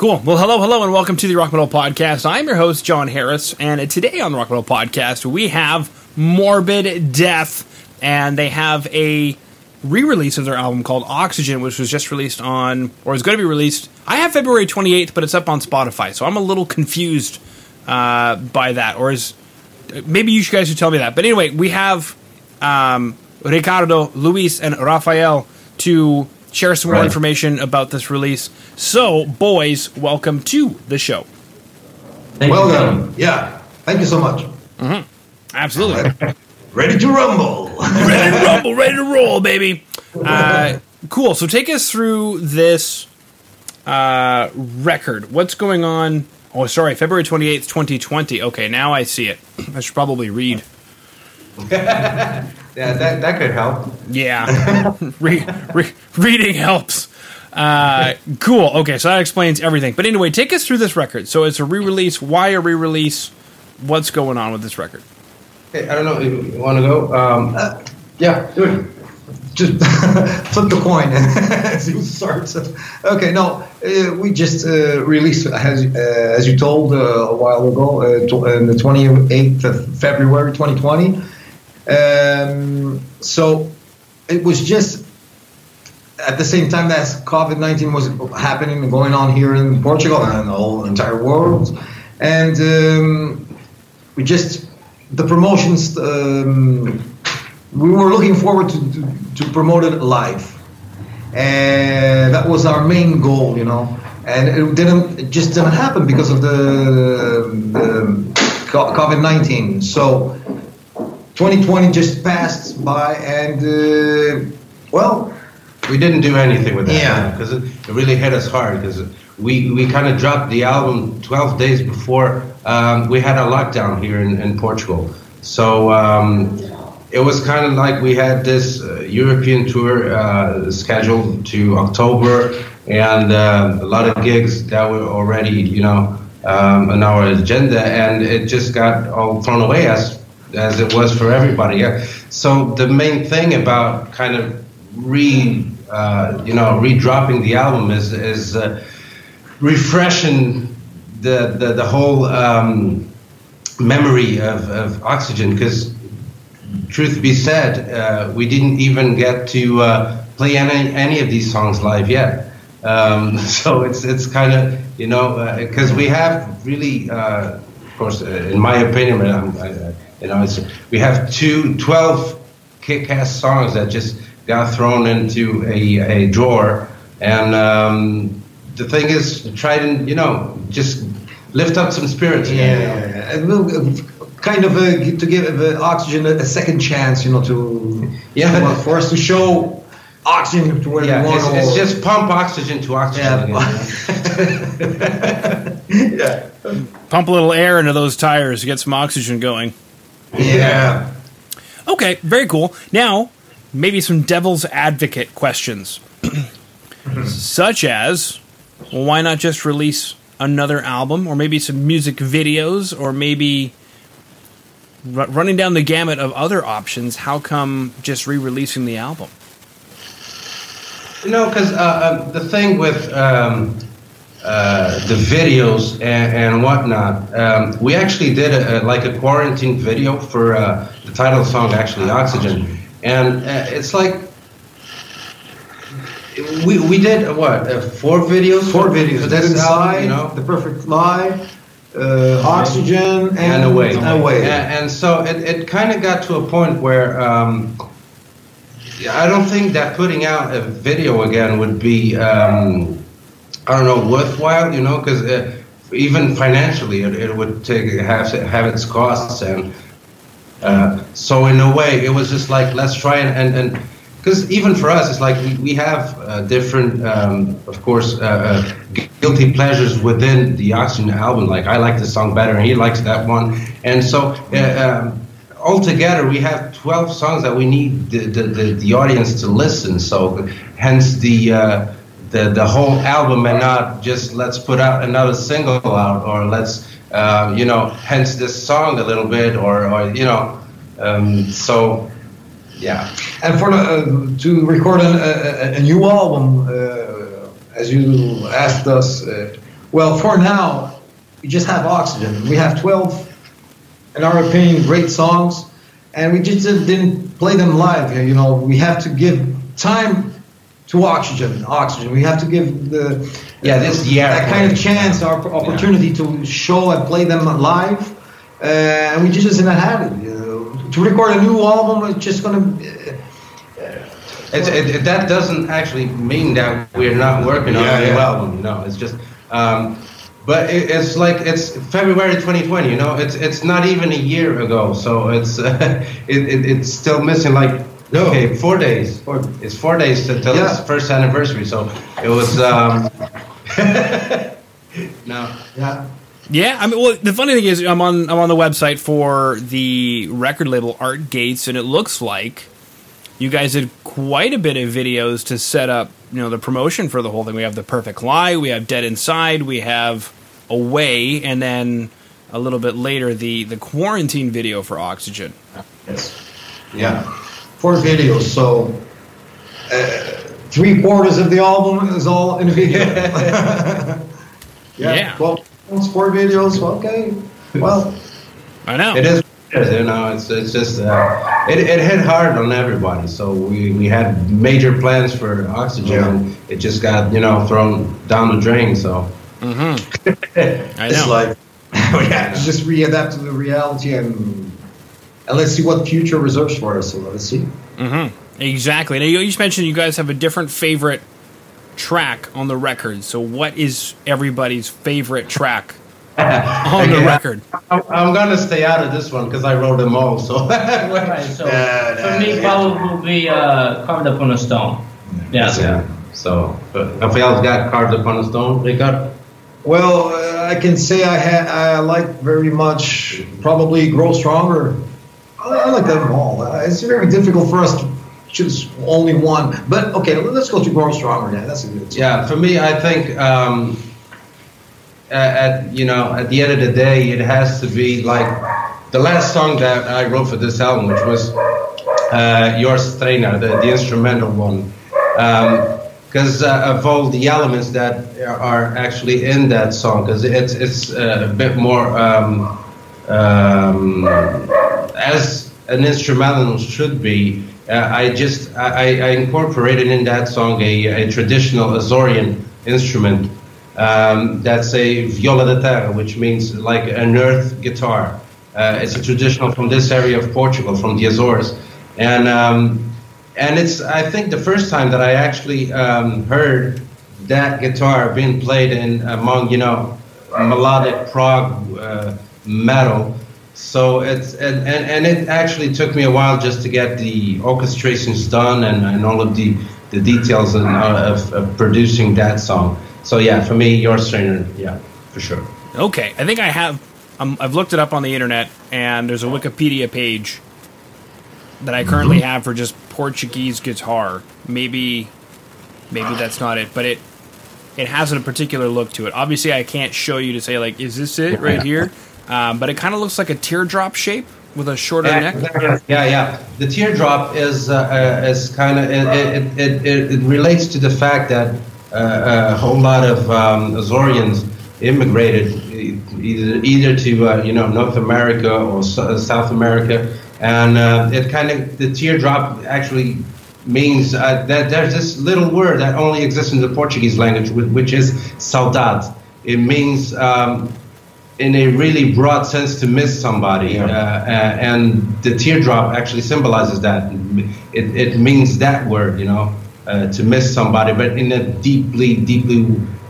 Cool. Well, hello, hello, and welcome to the Rock Metal Podcast. I'm your host, Jon Harris, and today on the Rock Metal Podcast, we have Morbid Death, and they have a re-release of their album called Oxygen, which was just released on, or is going to be released. I have February 28th, but it's up on Spotify, so I'm a little confused uh, by that. Or is maybe you guys should tell me that. But anyway, we have um, Ricardo, Luis, and Rafael to share some more Right. information about this release. So, boys, welcome to the show. Thank you. Yeah. Thank you so much. Absolutely. Ready to rumble. ready to rumble, ready to roll, baby. Uh, cool. So take us through this uh, record. What's going on? Oh, sorry, February 28th, 2020. Okay, now I see it. I should probably read. Yeah, that, that could help. Yeah. re- re- reading helps. Uh, cool. Okay, so that explains everything. But anyway, take us through this record. So it's a re release. Why a re release? What's going on with this record? Okay, I don't know if you want to go. Um, Uh, yeah, do it. just flip the coin and see who starts. Okay, no, uh, we just uh, released, as, uh, as you told uh, a while ago, uh, on the 28th of February 2020. Um, so it was just at the same time that COVID 19 was happening and going on here in Portugal and the whole entire world. And um, we just, the promotions, um, we were looking forward to, to, to promote it live. And that was our main goal, you know. And it didn't, it just didn't happen because of the, the COVID 19. So 2020 just passed by, and uh, well, We didn't do anything with that. Yeah. Because it, it really hit us hard. Because we, we kind of dropped the album 12 days before um, we had a lockdown here in, in Portugal. So um, it was kind of like we had this uh, European tour uh, scheduled to October and uh, a lot of gigs that were already, you know, um, on our agenda, and it just got all thrown away as as it was for everybody. Yeah. So the main thing about kind of re, uh, you know, redropping the album is is uh, refreshing the the, the whole um, memory of, of Oxygen because truth be said, uh, we didn't even get to uh, play any any of these songs live yet. Um, so it's it's kind of you know because we have really, uh, of course, uh, in my opinion, I, I- you know, it's, we have two 12 kick-ass songs that just got thrown into a, a drawer, and um, the thing is, try and you know just lift up some spirits. again, you know. yeah, we'll, uh, kind of uh, to give uh, oxygen a, a second chance, you know, to Yeah, well, for us to show oxygen to where Yeah, we want it's, it's just pump oxygen to oxygen. Yeah. again, yeah, Pump a little air into those tires to get some oxygen going. Yeah. Okay, very cool. Now, maybe some devil's advocate questions. Such as, well, why not just release another album, or maybe some music videos, or maybe ru- running down the gamut of other options? How come just re releasing the album? You know, because uh, uh, the thing with um, uh, the videos and, and whatnot, um, we actually did a, a, like a quarantine video for uh, the title song, actually, Oxygen. And uh, it's like, we, we did uh, what, uh, four videos? Four videos. Dead Inside, you know? The Perfect Lie, uh, Oxygen, and, and away. Away. And, and so it, it kind of got to a point where um, I don't think that putting out a video again would be, um, I don't know, worthwhile, you know, because uh, even financially it, it would take have, have its costs. And uh, so, in a way, it was just like, let's try and. and, because even for us, it's like we, we have uh, different, um, of course, uh, uh, guilty pleasures within the Oxygen album. Like I like this song better, and he likes that one, and so uh, um, altogether we have 12 songs that we need the, the, the, the audience to listen. So hence the uh, the the whole album, and not just let's put out another single out, or let's uh, you know hence this song a little bit, or or you know, um, so. Yeah. And for uh, to record a, a new album, uh, as you asked us, uh, Well, for now, we just have oxygen. We have 12, in our opinion, great songs, and we just didn't play them live. You know, we have to give time to oxygen. Oxygen. We have to give the Yeah, this year. that kind of chance, our opportunity to show and play them live, uh, and we just didn't have it. You know. To record a new album, it's just gonna. Uh, It's, it, that doesn't actually mean that we're not working on Yeah, a new yeah. album. Know, it's just. Um, but it, it's like it's February 2020. You know, it's it's not even a year ago. So it's uh, it, it's still missing like No. okay four days. Four- It's four days until till Yeah. its first anniversary. So it was. Um, no. yeah. Yeah, I mean, well, the funny thing is, I'm on I'm on the website for the record label Art Gates, and it looks like you guys did quite a bit of videos to set up, you know, the promotion for the whole thing. We have the Perfect Lie, we have Dead Inside, we have Away, and then a little bit later the the quarantine video for Oxygen. Yes. Yeah. Four videos, so uh, three quarters of the album is all in video. Yeah. Well, four videos. Okay. Well, I know. It is, you know, it's it's just uh, it, it hit hard on everybody. So we, we had major plans for oxygen, Yeah. and it just got you know thrown down the drain. So mm-hmm. I know. it's like we have to just readapt to the reality and and let's see what future reserves for us. So let's see. Exactly. Now, you you just mentioned you guys have a different favorite track on the record. So, what is everybody's favorite track on the record? I'm, I'm gonna stay out of this one because I wrote them all. So Right, so Yeah, for yeah, me, yeah. probably would be uh, carved upon a stone. Yeah. yeah. So but Rafael's got carved upon a stone. Ricard. Well, uh, I can say I had I like very much probably grow stronger. I, like them all. Uh, it's very difficult for us to choose only one. But okay, let's go to grow stronger. Yeah, that's a good. song. Yeah, for me, I think um, at, you know at the end of the day, it has to be like the last song that I wrote for this album, which was uh, Yours Trainer, the, the instrumental one, because uh, of all the elements that are actually in that song, because it's it's uh, a bit more um, um, as an instrumental should be. Uh, I just I, I incorporated in that song a, a traditional Azorean instrument um, that's a viola da terra, which means like an earth guitar. Uh, it's a traditional from this area of Portugal, from the Azores, and um, and it's I think the first time that I actually um, heard that guitar being played in among you know melodic prog uh, metal. So it's and, and, and it actually took me a while just to get the orchestrations done and, and all of the, the details and, uh, of, of producing that song. So yeah, for me, your strainer, yeah, for sure. Okay, I think I have. Um, I've looked it up on the internet, and there's a Wikipedia page that I currently have for just Portuguese guitar. Maybe, maybe that's not it, but it it has a particular look to it. Obviously, I can't show you to say like, is this it right here? Um, but it kind of looks like a teardrop shape with a shorter Yeah, neck. yeah, yeah. The teardrop is uh, uh, is kind of it, it, it, it, relates to the fact that uh, a whole lot of um, Azoreans immigrated either either to uh, you know North America or uh, South America, and uh, it kind of the teardrop actually means uh, that there's this little word that only exists in the Portuguese language, which is saudade. It means um, in a really broad sense to miss somebody, Yeah. uh, uh, and the teardrop actually symbolizes that. It, it means that word, you know, uh, to miss somebody, but in a deeply, deeply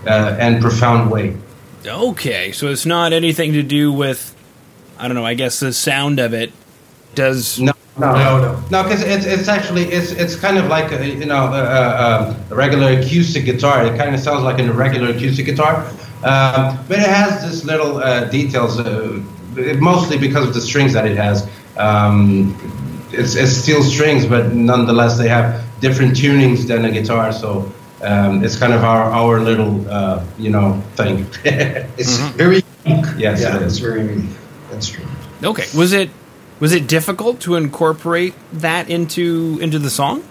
uh, and profound way. Okay, so it's not anything to do with, I don't know. I guess the sound of it does. No, no, No, no. no, because it's it's actually it's it's kind of like a, you know a, a, a regular acoustic guitar. It kind of sounds like a regular acoustic guitar, um, but it has this little uh, details, uh, mostly because of the strings that it has. Um, it's, it's steel strings, but nonetheless they have different tunings than a guitar. So um, it's kind of our our little uh, you know thing. It's very unique. Yes, yeah, it is. it's very unique. That's true. Okay, was it was it difficult to incorporate that into into the song?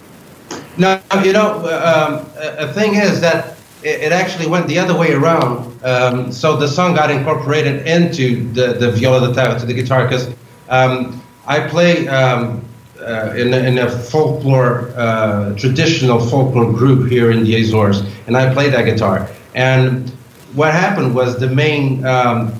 No, you know, um, a a thing is that it, it actually went the other way around. Um, so the song got incorporated into the, the viola da terra, to the guitar, because um, I play um, uh, in, a, in a folklore, uh, traditional folklore group here in the Azores, and I play that guitar. And what happened was the main um,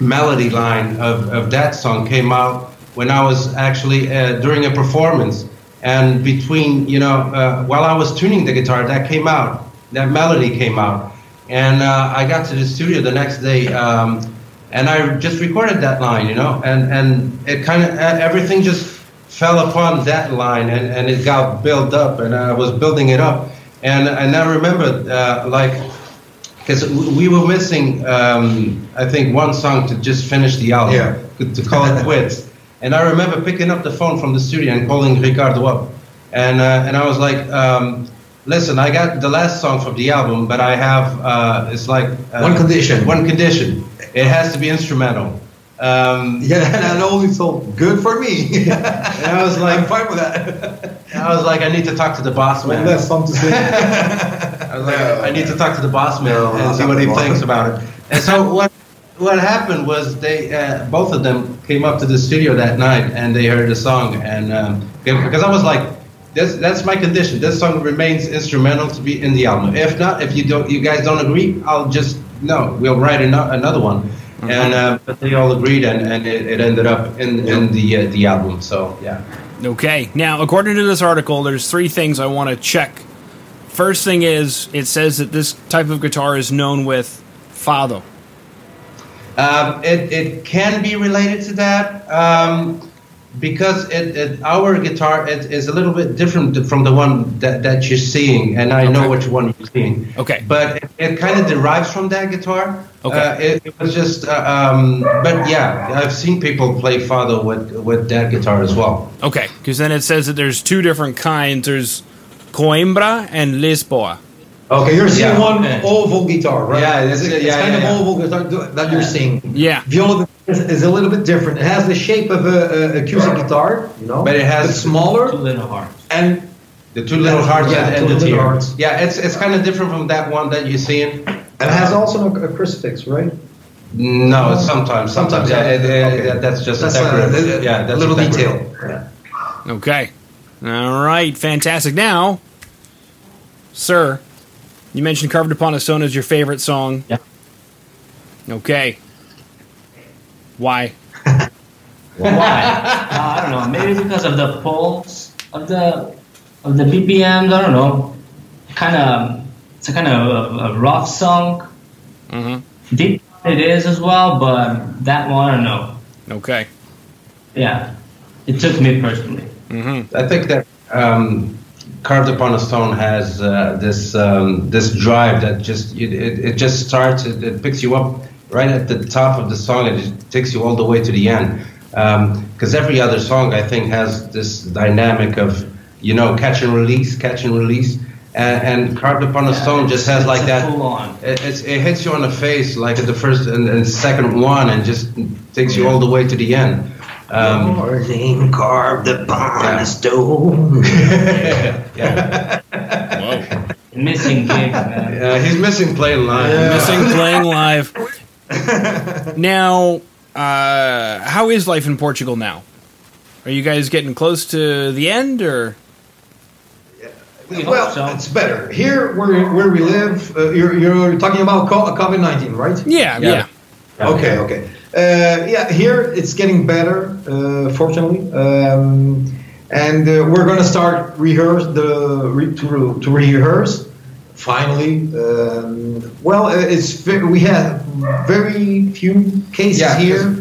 melody line of, of that song came out when I was actually uh, during a performance. And between, you know, uh, while I was tuning the guitar, that came out, that melody came out. And uh, I got to the studio the next day, um, and I just recorded that line, you know, and, and it kind of, everything just fell upon that line and, and it got built up, and I was building it up. And, and I remember, uh, like, because we were missing, um, I think, one song to just finish the album, Yeah. to call it quits. And I remember picking up the phone from the studio and calling Ricardo up, and uh, and I was like, um, "Listen, I got the last song from the album, but I have uh, it's like uh, One condition. One condition. It has to be instrumental." Um, Yeah, and I only told good for me. and I was like, I'm fine with that. I was like, I need to talk to the boss man. One less song to say. I was like, No. I need to talk to the boss man No, and see what he boss. thinks about it. And so what what happened was they uh, both of them came up to the studio that night and they heard the song and um, because I was like, that's that's my condition. This song remains instrumental to be in the album. If not, if you don't, you guys don't agree, I'll just no, we'll write ano- another one. And uh, but they all agreed, and, and it, it ended up in in the uh, the album. So yeah. Okay. Now, according to this article, there's three things I want to check. First thing is, it says that this type of guitar is known with fado. Um, it, it can be related to that um, because it, it, our guitar it, is a little bit different from the one that, that you're seeing, and I know Okay. which one you're seeing. Okay. But it, it kind of derives from that guitar. Okay. Uh, it, it was just, uh, um, but yeah, I've seen people play fado with with that guitar as well. Okay, because then it says that there's two different kinds. There's Coimbra and Lisboa. Okay, you're seeing Yeah. one oval guitar, right? Yeah, it's, it's- it's yeah, kind yeah, of yeah. oval guitar that you're seeing. Yeah. Viola is, is a little bit different. It has the shape of a, a acoustic guitar, you know, But it has- but smaller Two little hearts. and The two little hearts Yeah, and, and the little hearts. Yeah, it's it's kind of different from that one that you're seeing. and it has also a, a crucifix, right? No, it's sometimes, sometimes. Yeah, it- it- Okay. that- that's just That's a decorative. a, yeah, that's little decorative. detail. Yeah. Okay. All right, fantastic. Now, sir, you mentioned Carved Upon a Stone as your favorite song. Yeah. Okay. Why? Why? uh, I don't know. Maybe because of the pulse of the of the BPMs. I don't know. Kind of. It's a kind of a, a rough song. Mm-hmm. Deep it is as well, but that one I don't know. Okay. Yeah, it took me personally. Mm-hmm. I think that um, carved upon a stone has uh, this um, this drive that just it, it, it just starts it, it picks you up right at the top of the song and it takes you all the way to the end. Because every other song I think has this dynamic of you know catch and release catch and release. And, and carved upon a Yeah, stone just has like that it, it's, it hits you on the face like at the first and, and second one and just takes you all the way to the end um, Your name carved upon Yeah. a stone. yeah. Whoa. Missing gigs, man. Yeah, he's missing playing live. Missing playing live. now, uh, how is life in Portugal now? Are you guys getting close to the end, or We well, so. it's better here where where we live. Uh, you're, you're talking about COVID nineteen, right? yeah, yeah, Yeah. Okay, okay. Uh, yeah, here it's getting better, uh, fortunately, um, and uh, we're gonna start rehearse the re- to, to rehearse. Finally, um, well, uh, it's we have very few cases Yeah, here.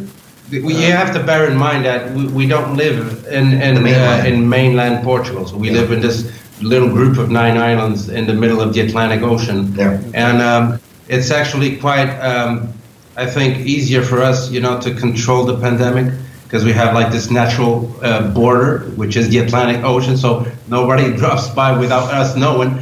We, you have to bear in mind that we, we don't live in in, mainland. Uh, in mainland Portugal. So we live in this little group of nine islands in the middle of the Atlantic Ocean. Yeah. And um, it's actually quite, um, I think, easier for us, you know, to control the pandemic because we have like this natural uh, border, which is the Atlantic Ocean. So nobody drops by without us knowing.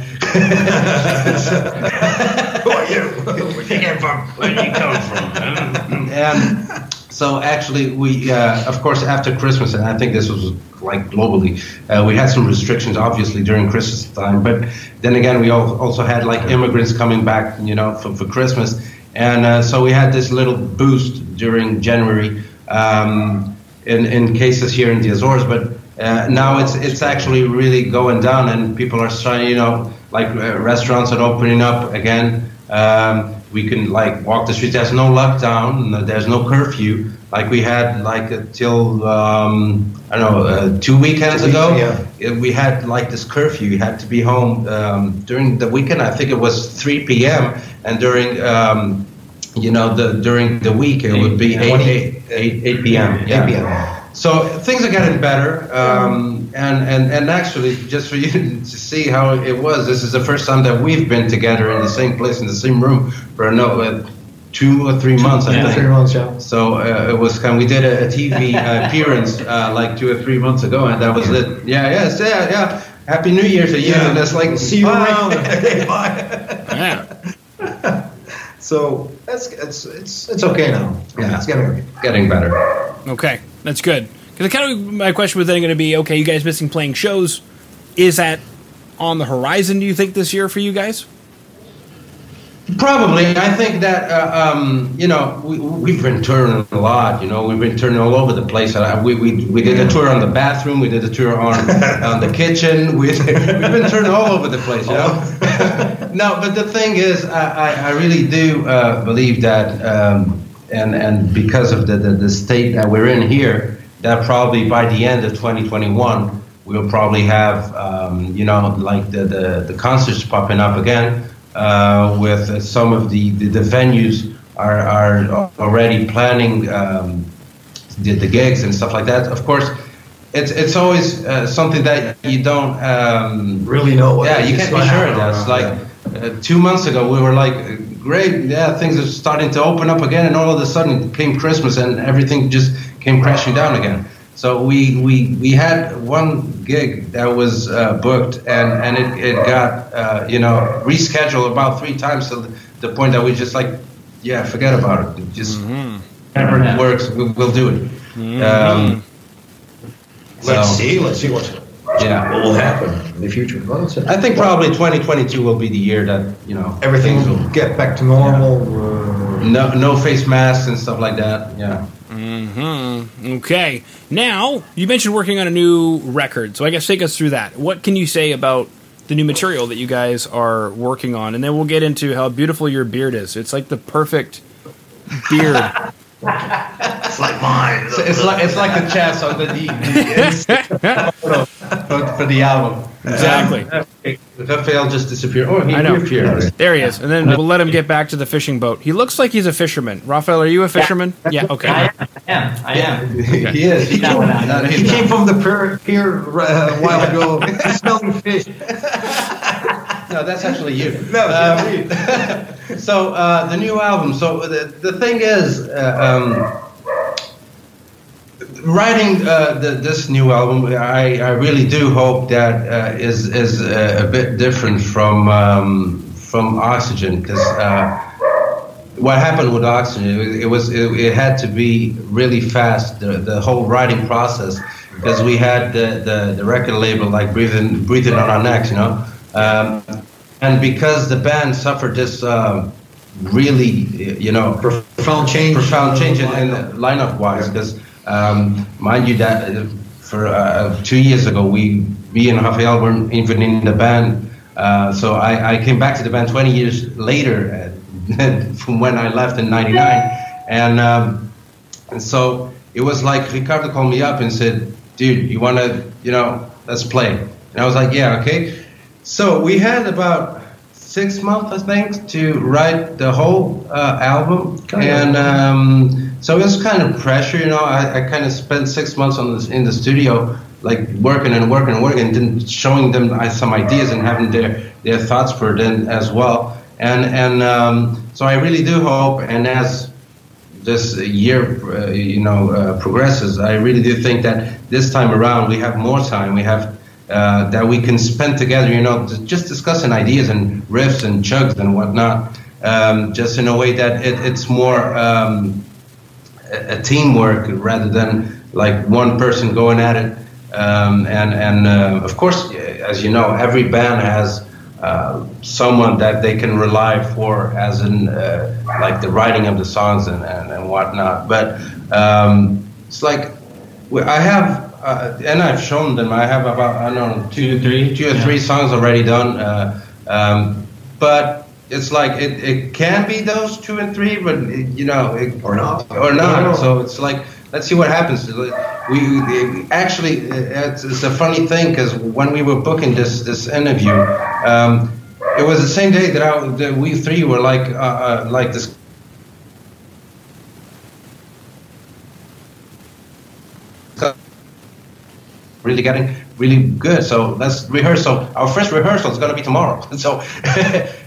Who are you? Where you came from? Where you come from? and so actually, we uh, of course after Christmas, and I think this was like globally. Uh, we had some restrictions, obviously, during Christmas time, but then again, we also had like immigrants coming back, you know, for, for Christmas, and uh, so we had this little boost during January um, in in cases here in the Azores, but. Uh, now it's it's actually really going down, and people are starting, you know, like uh, restaurants are opening up again. Um, we can like walk the streets. There's no lockdown. There's no curfew like we had like till um, I don't know uh, two weekends two ago. Yeah. We had like this curfew. You had to be home um, during the weekend. I think it was 3 p.m. and during um, you know the during the week it would be 8, 8, 8, 8 p.m. Yeah. 8 p.m. So things are getting better, um, and, and and actually, just for you to see how it was, this is the first time that we've been together in the same place in the same room for no uh, two or three months, I yeah, think. Three months, yeah. So uh, it was kind. Of, we did a, a TV uh, appearance uh, like two or three months ago, and that was it. Yeah, yes, yeah, yeah. Happy New Year to you, yeah. and it's like see you bye. around. okay, bye. yeah. So that's it's it's it's okay now. Yeah, it's getting getting better. Okay, that's good. Because kind of my question was then going to be, okay, you guys missing playing shows. Is that on the horizon? Do you think this year for you guys? Probably, I think that uh, um, you know we, we've been touring a lot. You know, we've been touring all over the place. Uh, we, we, we did a tour on the bathroom. We did a tour on on the kitchen. We, we've been touring all over the place. You know. no, but the thing is, I, I, I really do uh, believe that, um, and and because of the, the the state that we're in here, that probably by the end of 2021 we'll probably have um, you know like the, the the concerts popping up again with some of the, the, the, venues are, are already planning um, the, the gigs and stuff like that. Of course, it's it's always uh, something that you don't um, really know. yeah, you can't be sure. That's like uh, two months ago we were like, great, yeah, things are starting to open up again, and all of a sudden came Christmas and everything just came crashing down again. So we, we, we had one gig that was uh, booked and, and it, it got, uh, you know, rescheduled about three times to the, the, point that we just like, yeah, forget about it. it just mm-hmm. whenever it works, we'll, we'll do it. Mm-hmm. Um, let's so, see. Let's see what's, yeah. what will happen in the future. Well, I think probably 2022 will be the year that, you know, everything will get back to normal. Yeah. No, no face masks and stuff like that. Yeah. Hmm. Okay. Now you mentioned working on a new record, so I guess take us through that. What can you say about the new material that you guys are working on, and then we'll get into how beautiful your beard is. It's like the perfect beard. it's like mine. It's, it's, like it's like the chest on the D. for, for the album. Exactly. Um, Rafael just disappeared. Oh, he I know. appeared. There he is. And then we'll let him get back to the fishing boat. He looks like he's a fisherman. Rafael, are you a fisherman? Yeah. Okay. I am. I am. Okay. He is. He, came, he came from the pier, pier uh, a while ago, smelling fish. no, that's actually you. No, um, so uh, the new album. So the, the thing is, uh, um, writing uh, the, this new album, I, I really do hope that uh, is is a, a, bit different from um, from Oxygen because uh, what happened with Oxygen it, it was it, it, had to be really fast the, the whole writing process because we had the, the, the, record label like breathing breathing on our necks, you know, um, and because the band suffered this. Um, really, you know, profound change, profound change in, in lineup wise, because um, mind you, that uh, for uh, two years ago, we, me and Rafael weren't even in the band. Uh, so I, I, came back to the band 20 years later uh, from when I left in '99, and um, and so it was like Ricardo called me up and said, "Dude, you want to, you know, let's play." And I was like, "Yeah, okay." So we had about six months, I think, to write the whole uh, album, and. So it was kind of pressure, you know. I, I kind of spent six months on this in the studio, like working and working and working, and then showing them some ideas and having their their thoughts put in as well. And and um, so I really do hope, and as this year, uh, you know, uh, progresses, I really do think that this time around we have more time. We have uh, that we can spend together, you know, just discussing ideas and riffs and chugs and whatnot, um, just in a way that it, it's more. Um, a, teamwork rather than like one person going at it. Um, and and uh, of course, as you know, every band has uh, someone that they can rely for, as in uh, like the writing of the songs and, and, and whatnot. But um, it's like I have, uh, and I've shown them. I have about I don't know two, three, two or Yeah. three songs already done. Uh, um, but it's like it, it can be those two and three, but it, you know, it, Or not. or No, no. not. So it's like let's see what happens. We, we actually it's, it's a funny thing because when we were booking this this interview, um, it was the same day that, I, that we three were like uh, uh, like this. Really getting really good. So let's rehearse. So our first rehearsal is going to be tomorrow. So,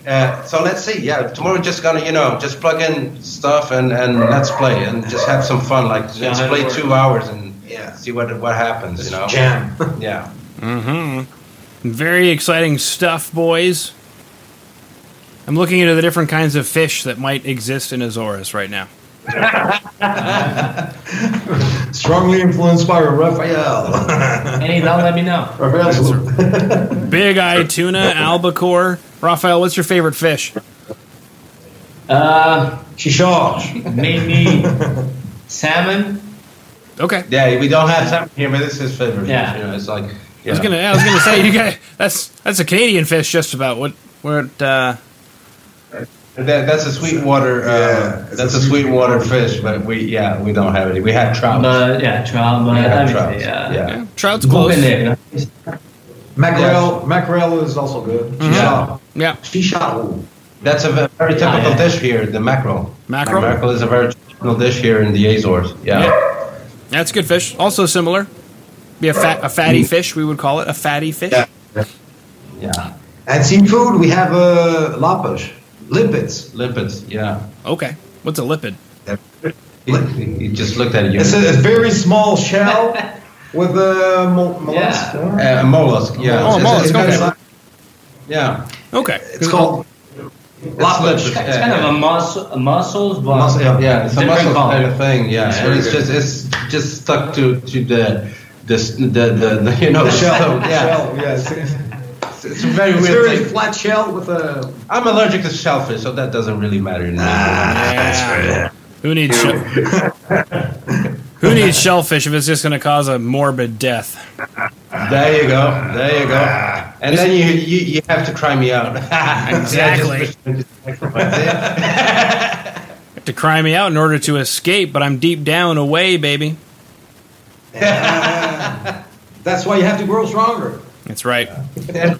uh, so let's see. Yeah, tomorrow we're just gonna you know just plug in stuff and and let's play and just have some fun. Like Yeah, let's play two hours and Yeah. see what what happens. You know. Jam. Yeah. Mm-hmm. Very exciting stuff, boys. I'm looking into the different kinds of fish that might exist in Azores right now. Strongly influenced by Rafael. Any doubt, let me know. Rafael's Big eye tuna, albacore. Rafael, what's your favorite fish? Uh, Shishosh. maybe salmon. Okay. Yeah, we don't have something here, but this is favorite. Yeah. You know, it's like. I was gonna. I was gonna say you guys. That's that's a Canadian fish, just about. What? What? Uh, That, that's a sweetwater. Uh, Yeah, it's that's a a sweetwater fish, but we yeah we don't have any. We have trout. But yeah, trout, but we have everything. trout. Yeah. Yeah. yeah, trout's close. Open it, you know? Mackerel. Mackerel is also good. Mm-hmm. Shisha. Yeah, Shisha. That's a very typical yeah. dish here. The mackerel. Mackerel? Mackerel is a very typical dish here in the Azores. Yeah. Yeah. that's good fish. Also similar. Be a fat, a fatty fish. We would call it a fatty fish. Yeah. Yeah. And seafood, we have uh, lapas. Lipids. Lipids. Yeah. Okay. What's a lipid? He, he just looked at it. It's a, a very small shell with a mo- mollusk. Uh, a mollusk. Yeah. Oh, It's- mollusk, okay. it's- Yeah. Okay. It's called lapas. It's kind of a muscle, a muscles, but Mus- yeah. Yeah, it's a Different muscle color. kind of thing. Yeah, It's and it's good. just it's just stuck to to the the the, the, the you know The shell. yeah, Shell, yeah. It's, it's it's, it's a very a weird very thing. flat shell with a. I'm allergic to shellfish, so that doesn't really matter. To me. Ah, yeah. Who needs shell- Who needs shellfish if it's just going to cause a morbid death? There you go. There you go. Ah. And then you, you you have to cry me out. Exactly. To cry me out in order to escape, but I'm deep down away, baby. That's why you have to grow stronger. That's right. and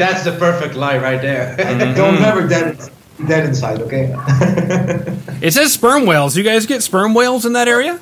that's the perfect lie right there. Don't never dead, dead inside, okay? It says sperm whales. You guys get sperm whales in that area?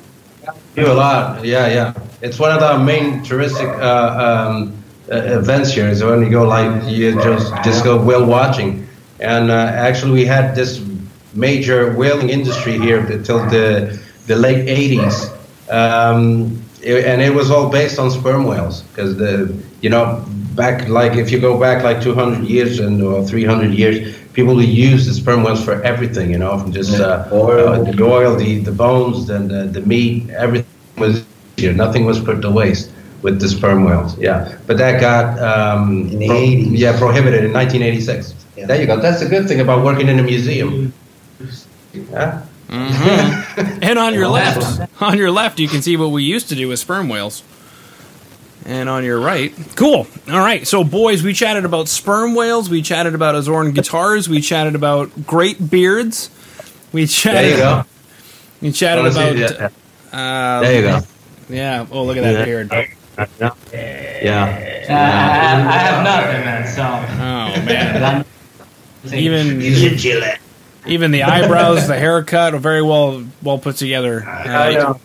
Do a lot, yeah, yeah. It's one of the main touristic uh, um, uh, events here. Is when you go like you just just go whale watching, and uh, actually we had this major whaling industry here until the the late '80s, um, it- and it was all based on sperm whales because the you know back like if you go back like 200 years and or 300 years. People who use the sperm whales for everything, you know, from just uh, Oil. uh, the oil, the, the bones, then the, the meat, everything was here. Nothing was put to waste with the sperm whales. Yeah, but that got um, In the 80s. Yeah, prohibited in 1986. Yeah. There you go. That's the good thing about working in a museum. Yeah. And on your left, on your left, you can see what we used to do with sperm whales. And on your right, cool. All right, so boys, we chatted about sperm whales, we chatted about Azorean guitars, we chatted about great beards, we There chatted, you go. we chatted Wanna about, yeah. uh, There you go. yeah. Oh, look at that Yeah. beard. Yeah. Uh, I, I have nothing, man. So Oh man, I'm- even even the eyebrows, the haircut, are very well well put together. I Uh, know.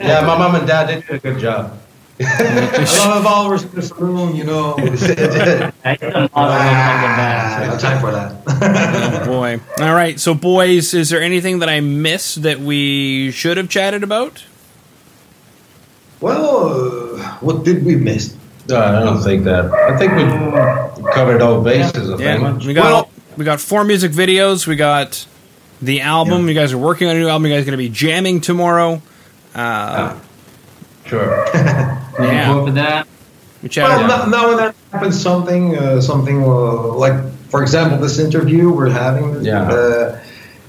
Yeah, my mom and dad did a good job. A lot of hours in the saloon, you know. I need a model look like a man. no time for that. Oh boy. All right. So, boys, is there anything that I missed that we should have chatted about? well, uh, what did we miss? No, I don't think that. I think we covered all bases. I Yeah. We got Well- we got four music videos. We got the album. You guys are working on a new album. You guys are going to be jamming tomorrow. Uh, Sure. Looking Yeah. forward for that. We. Well, now, now and then happens something, uh, something uh, like, for example, this interview we're having. Yeah. Uh,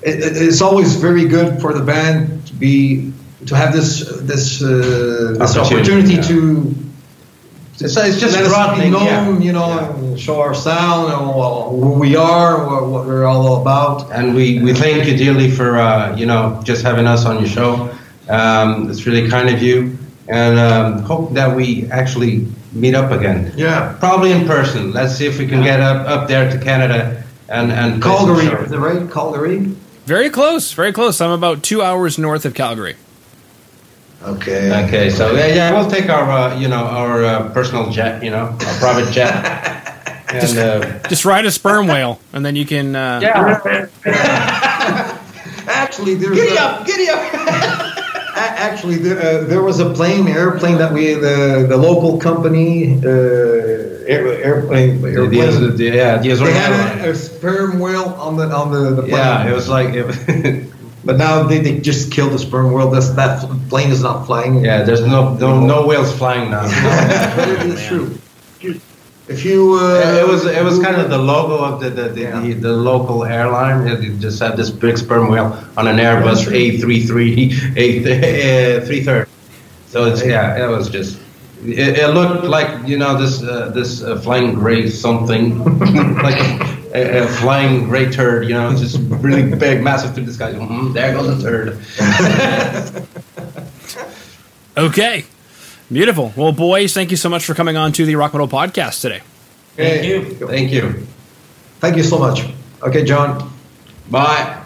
it, it- it's always very good for the band to be to have this this uh, this Opportunity, opportunity yeah. to. It's, it's just let us be known, yeah. you know, Yeah. and show our sound, and who we are, what, what we're all about. And we, we thank you dearly for uh, you know just having us on your show. Um, it's really kind of you, and um, hope that we actually meet up again. Yeah. Probably in person. Let's see if we can get up up there to Canada and and Calgary, shows. is it right? Calgary. very close, very close. I'm about two hours north of Calgary. Okay. Okay, so yeah, yeah, we'll take our uh, you know our uh, personal jet, you know, our private jet. and, uh, Just ride a sperm whale, and then you can. Uh, Actually, there's giddy up, giddy up. Actually, there, uh, there was a plane, airplane that we the the local company uh, air, airplane the, airplane. the, the, yeah, the they had a, a sperm whale on the on the, the plane. Yeah, it was like it, But now they, they just killed the sperm whale. That's, that plane is not flying. yeah. There's no no, no whales flying now. but it is true. If you, uh, it was it was kind of the logo of the the, the, Yeah. the, the local airline. It it just had this big sperm whale on an Airbus A33 A three thirty. So it's yeah, it was just. It, it looked like you know this uh, this uh, flying gray something like a, a, flying gray turd. You know, just really big, massive through the sky. Mm, there goes the turd. Okay. Beautiful. Well, boys, thank you so much for coming on to the Rock Metal Podcast today. Thank you. Thank you. Thank you so much. Okay, Jon. Bye.